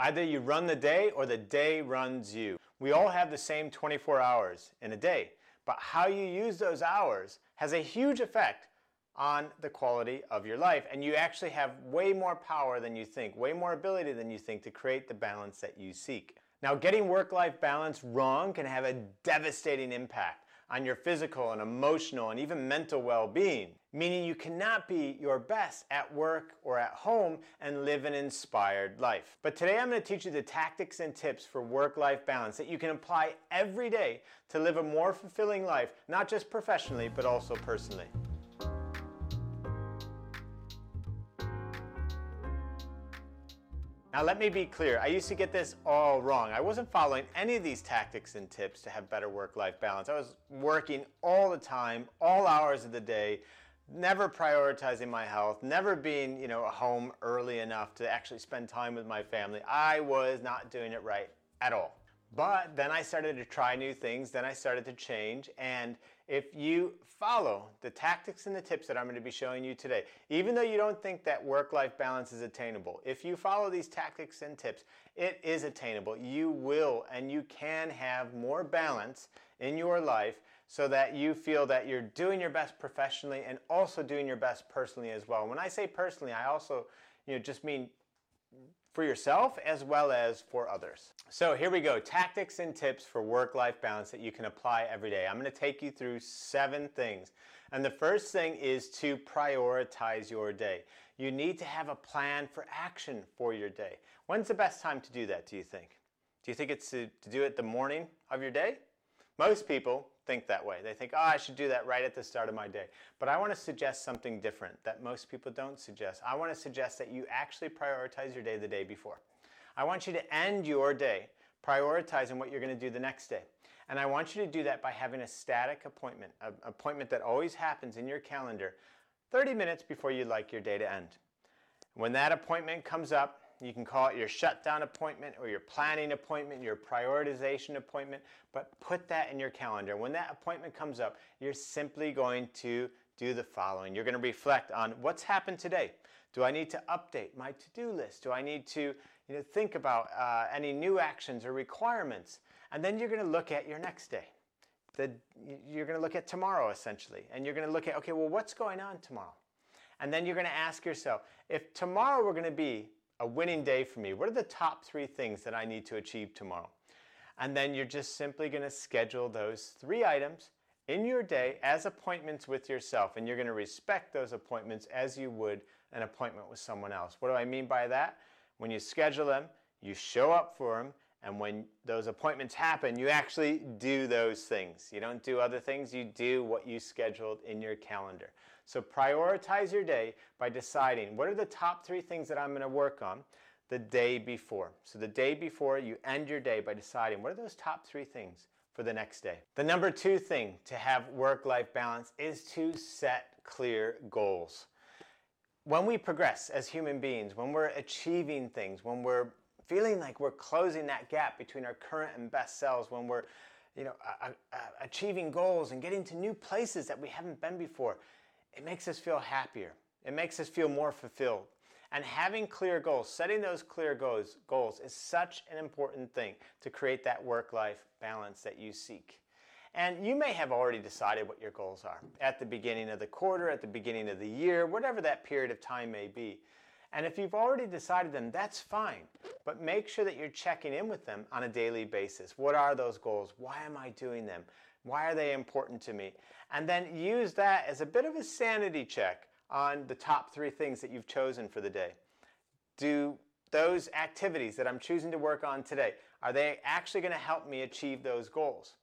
Either you run the day or the day runs you. We all have the same 24 hours in a day, but how you use those hours has a huge effect on the quality of your life. And you actually have way more power than you think, way more ability than you think to create the balance that you seek. Now, getting work life balance wrong can have a devastating impact on your physical and emotional and even mental well being, meaning you cannot be your best at work or at home and live an inspired life. But today I'm going to teach you the tactics and tips for work life balance that you can apply every day to live a more fulfilling life, not just professionally, but also personally. Now, let me be clear. I used to get this all wrong. I wasn't following any of these tactics and tips to have better work life balance. I was working all the time, all hours of the day, never prioritizing my health, never being, you know, home early enough to actually spend time with my family. I was not doing it right at all. But then I started to try new things, then I started to change, and if you follow the tactics and the tips that I'm going to be showing you today, even though you don't think that work life balance is attainable, if you follow these tactics and tips, it is attainable. You will and you can have more balance in your life so that you feel that you're doing your best professionally and also doing your best personally as well. When I say personally, I also you know just mean for yourself as well as for others. So here we go, tactics and tips for work-life balance that you can apply every day. I'm gonna take you through seven things. And the first thing is to prioritize your day. You need to have a plan for action for your day. When's the best time to do that, do you think? Do you think it's to, to do it the morning of your day? Most people think that way. They think, oh, I should do that right at the start of my day. But I want to suggest something different that most people don't suggest. I want to suggest that you actually prioritize your day the day before. I want you to end your day prioritizing what you're going to do the next day. And I want you to do that by having a static appointment, an appointment that always happens in your calendar 30 minutes before you'd like your day to end. When that appointment comes up, you can call it your shutdown appointment or your planning appointment, your prioritization appointment, but put that in your calendar. When that appointment comes up, you're simply going to do the following. You're going to reflect on what's happened today. Do I need to update my to-do list? Do I need to you know, think about uh, any new actions or requirements? And then you're going to look at your next day. The, you're going to look at tomorrow essentially, and you're going to look at, okay, well, what's going on tomorrow? And then you're going to ask yourself, if tomorrow were going to be a winning day for me? What are the top three things that I need to achieve tomorrow? And then you're just simply going to schedule those three items in your day as appointments with yourself. And you're going to respect those appointments as you would an appointment with someone else. What do I mean by that? When you schedule them, you show up for them. And when those appointments happen, you actually do those things. You don't do other things, you do what you scheduled in your calendar. So prioritize your day by deciding what are the top three things that I'm going to work on the day before. So the day before, you end your day by deciding what are those top three things for the next day. The number two thing to have work life balance is to set clear goals. When we progress as human beings, when we're achieving things, when we're feeling like we're closing that gap between our current and best selves, when we're you know, achieving goals and getting to new places that we haven't been before, it makes us feel happier. It makes us feel more fulfilled. And having clear goals, setting those clear goals, goals is such an important thing to create that work life balance that you seek. And you may have already decided what your goals are at the beginning of the quarter, at the beginning of the year, whatever that period of time may be. And if you've already decided them, that's fine. But make sure that you're checking in with them on a daily basis. What are those goals? Why am I doing them? Why are they important to me? And then use that as a bit of a sanity check on the top three things that you've chosen for the day. Do those activities that I'm choosing to work on today, are they actually going to help me achieve those goals?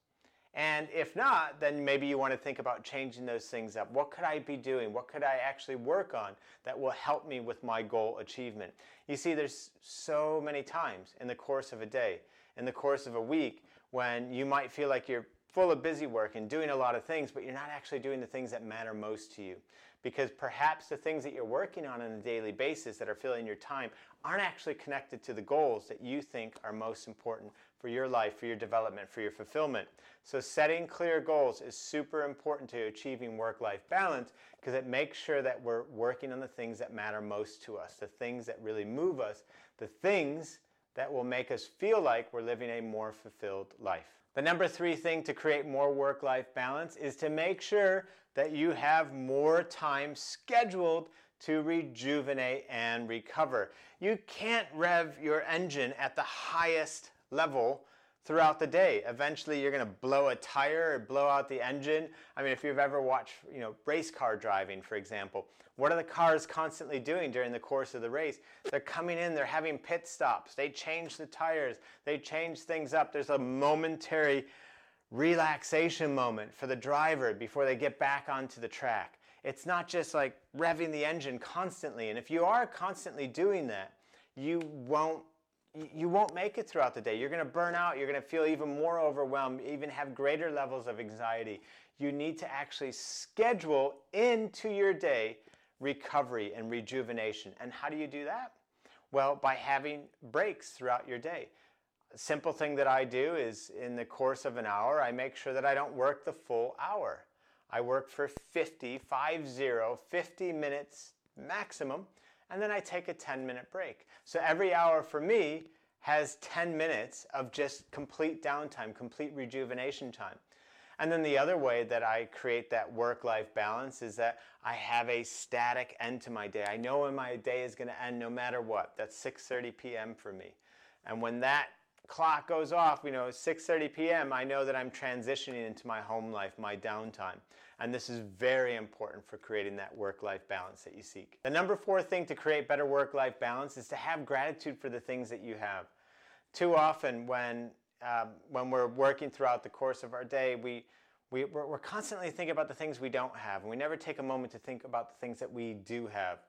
And if not, then maybe you want to think about changing those things up. What could I be doing? What could I actually work on that will help me with my goal achievement? You see, there's so many times in the course of a day, in the course of a week, when you might feel like you're full of busy work and doing a lot of things, but you're not actually doing the things that matter most to you. Because perhaps the things that you're working on on a daily basis that are filling your time aren't actually connected to the goals that you think are most important for your life, for your development, for your fulfillment. So setting clear goals is super important to achieving work-life balance because it makes sure that we're working on the things that matter most to us, the things that really move us, the things that will make us feel like we're living a more fulfilled life. The number three thing to create more work life balance is to make sure that you have more time scheduled to rejuvenate and recover. You can't rev your engine at the highest level throughout the day. Eventually, you're going to blow a tire or blow out the engine. I mean, if you've ever watched, you know, race car driving, for example, what are the cars constantly doing during the course of the race? They're coming in, they're having pit stops, they change the tires, they change things up. There's a momentary relaxation moment for the driver before they get back onto the track. It's not just like revving the engine constantly. And if you are constantly doing that, you won't you won't make it throughout the day. You're going to burn out. You're going to feel even more overwhelmed, even have greater levels of anxiety. You need to actually schedule into your day recovery and rejuvenation. And how do you do that? Well, by having breaks throughout your day. A simple thing that I do is in the course of an hour, I make sure that I don't work the full hour. I work for 50, 50, 50 minutes maximum and then I take a 10 minute break. So every hour for me has 10 minutes of just complete downtime, complete rejuvenation time. And then the other way that I create that work life balance is that I have a static end to my day. I know when my day is going to end no matter what. That's 6:30 p.m. for me. And when that clock goes off, you know, 6:30 p.m., I know that I'm transitioning into my home life, my downtime. And this is very important for creating that work-life balance that you seek. The number 4 thing to create better work-life balance is to have gratitude for the things that you have. Too often when um, when we're working throughout the course of our day, we we, we're, we're constantly thinking about the things we don't have, and we never take a moment to think about the things that we do have.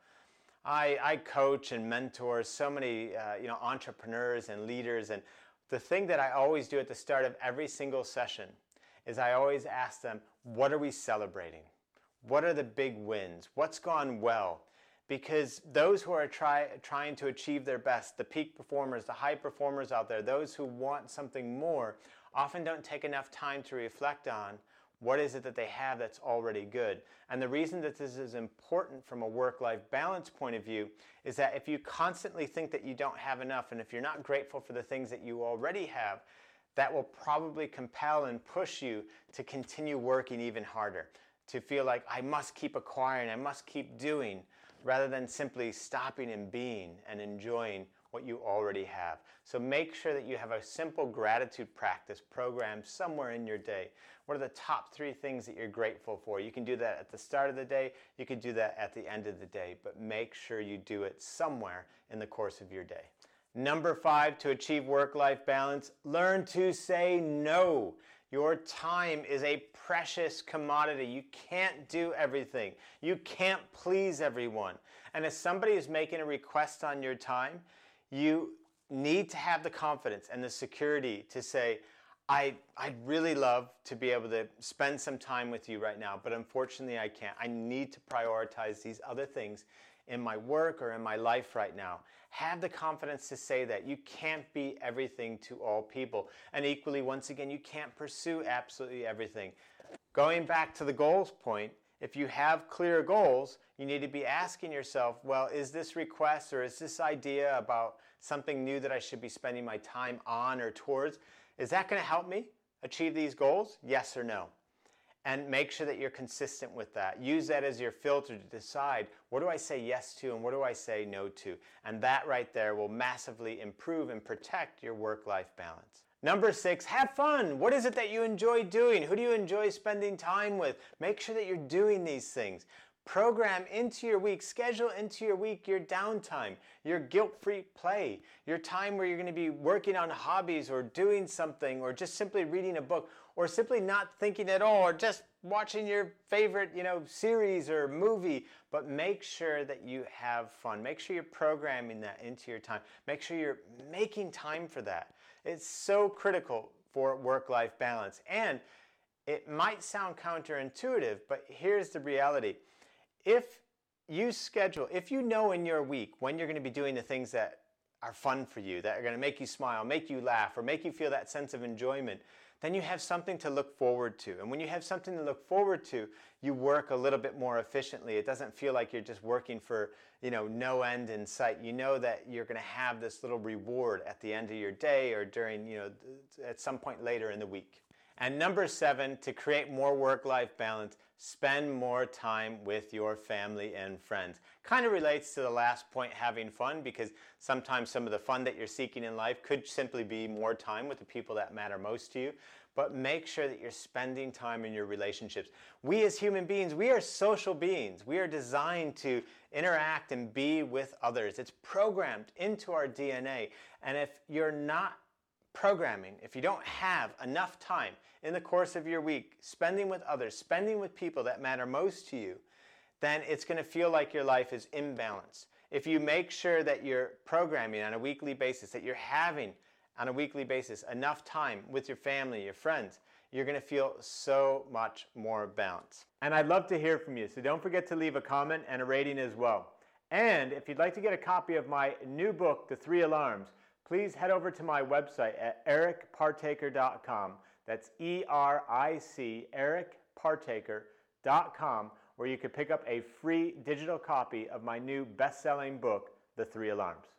I, I coach and mentor so many uh, you know entrepreneurs and leaders, and the thing that I always do at the start of every single session is I always ask them, what are we celebrating? What are the big wins? What's gone well? Because those who are try, trying to achieve their best, the peak performers, the high performers out there, those who want something more, often don't take enough time to reflect on what is it that they have that's already good? And the reason that this is important from a work life balance point of view is that if you constantly think that you don't have enough, and if you're not grateful for the things that you already have, that will probably compel and push you to continue working even harder, to feel like I must keep acquiring, I must keep doing, rather than simply stopping and being and enjoying what you already have. So make sure that you have a simple gratitude practice program somewhere in your day. What are the top three things that you're grateful for? You can do that at the start of the day, you can do that at the end of the day, but make sure you do it somewhere in the course of your day. Number five, to achieve work life balance, learn to say no. Your time is a precious commodity. You can't do everything. You can't please everyone. And if somebody is making a request on your time, you need to have the confidence and the security to say, I, I'd really love to be able to spend some time with you right now, but unfortunately I can't. I need to prioritize these other things in my work or in my life right now. Have the confidence to say that. You can't be everything to all people. And equally, once again, you can't pursue absolutely everything. Going back to the goals point, if you have clear goals, you need to be asking yourself, well, is this request or is this idea about something new that I should be spending my time on or towards, is that going to help me achieve these goals? Yes or no? And make sure that you're consistent with that. Use that as your filter to decide what do I say yes to and what do I say no to. And that right there will massively improve and protect your work life balance. Number six, have fun. What is it that you enjoy doing? Who do you enjoy spending time with? Make sure that you're doing these things. Program into your week, schedule into your week your downtime, your guilt free play, your time where you're going to be working on hobbies or doing something or just simply reading a book or simply not thinking at all or just watching your favorite, you know, series or movie, but make sure that you have fun. Make sure you're programming that into your time. Make sure you're making time for that. It's so critical for work-life balance. And it might sound counterintuitive, but here's the reality if you schedule, if you know in your week when you're going to be doing the things that are fun for you, that are going to make you smile, make you laugh, or make you feel that sense of enjoyment, then you have something to look forward to. And when you have something to look forward to, you work a little bit more efficiently. It doesn't feel like you're just working for, you know, no end in sight. You know that you're going to have this little reward at the end of your day or during, you know, at some point later in the week. And number seven, to create more work life balance, spend more time with your family and friends. Kind of relates to the last point, having fun, because sometimes some of the fun that you're seeking in life could simply be more time with the people that matter most to you. But make sure that you're spending time in your relationships. We as human beings, we are social beings. We are designed to interact and be with others. It's programmed into our DNA. And if you're not programming, if you don't have enough time in the course of your week spending with others, spending with people that matter most to you, then it's going to feel like your life is imbalanced. If you make sure that you're programming on a weekly basis, that you're having on a weekly basis enough time with your family, your friends, you're going to feel so much more balanced. And I'd love to hear from you, so don't forget to leave a comment and a rating as well. And if you'd like to get a copy of my new book, The Three Alarms, please head over to my website at ericpartaker.com. That's E R I C, ericpartaker.com, where you can pick up a free digital copy of my new best selling book, The Three Alarms.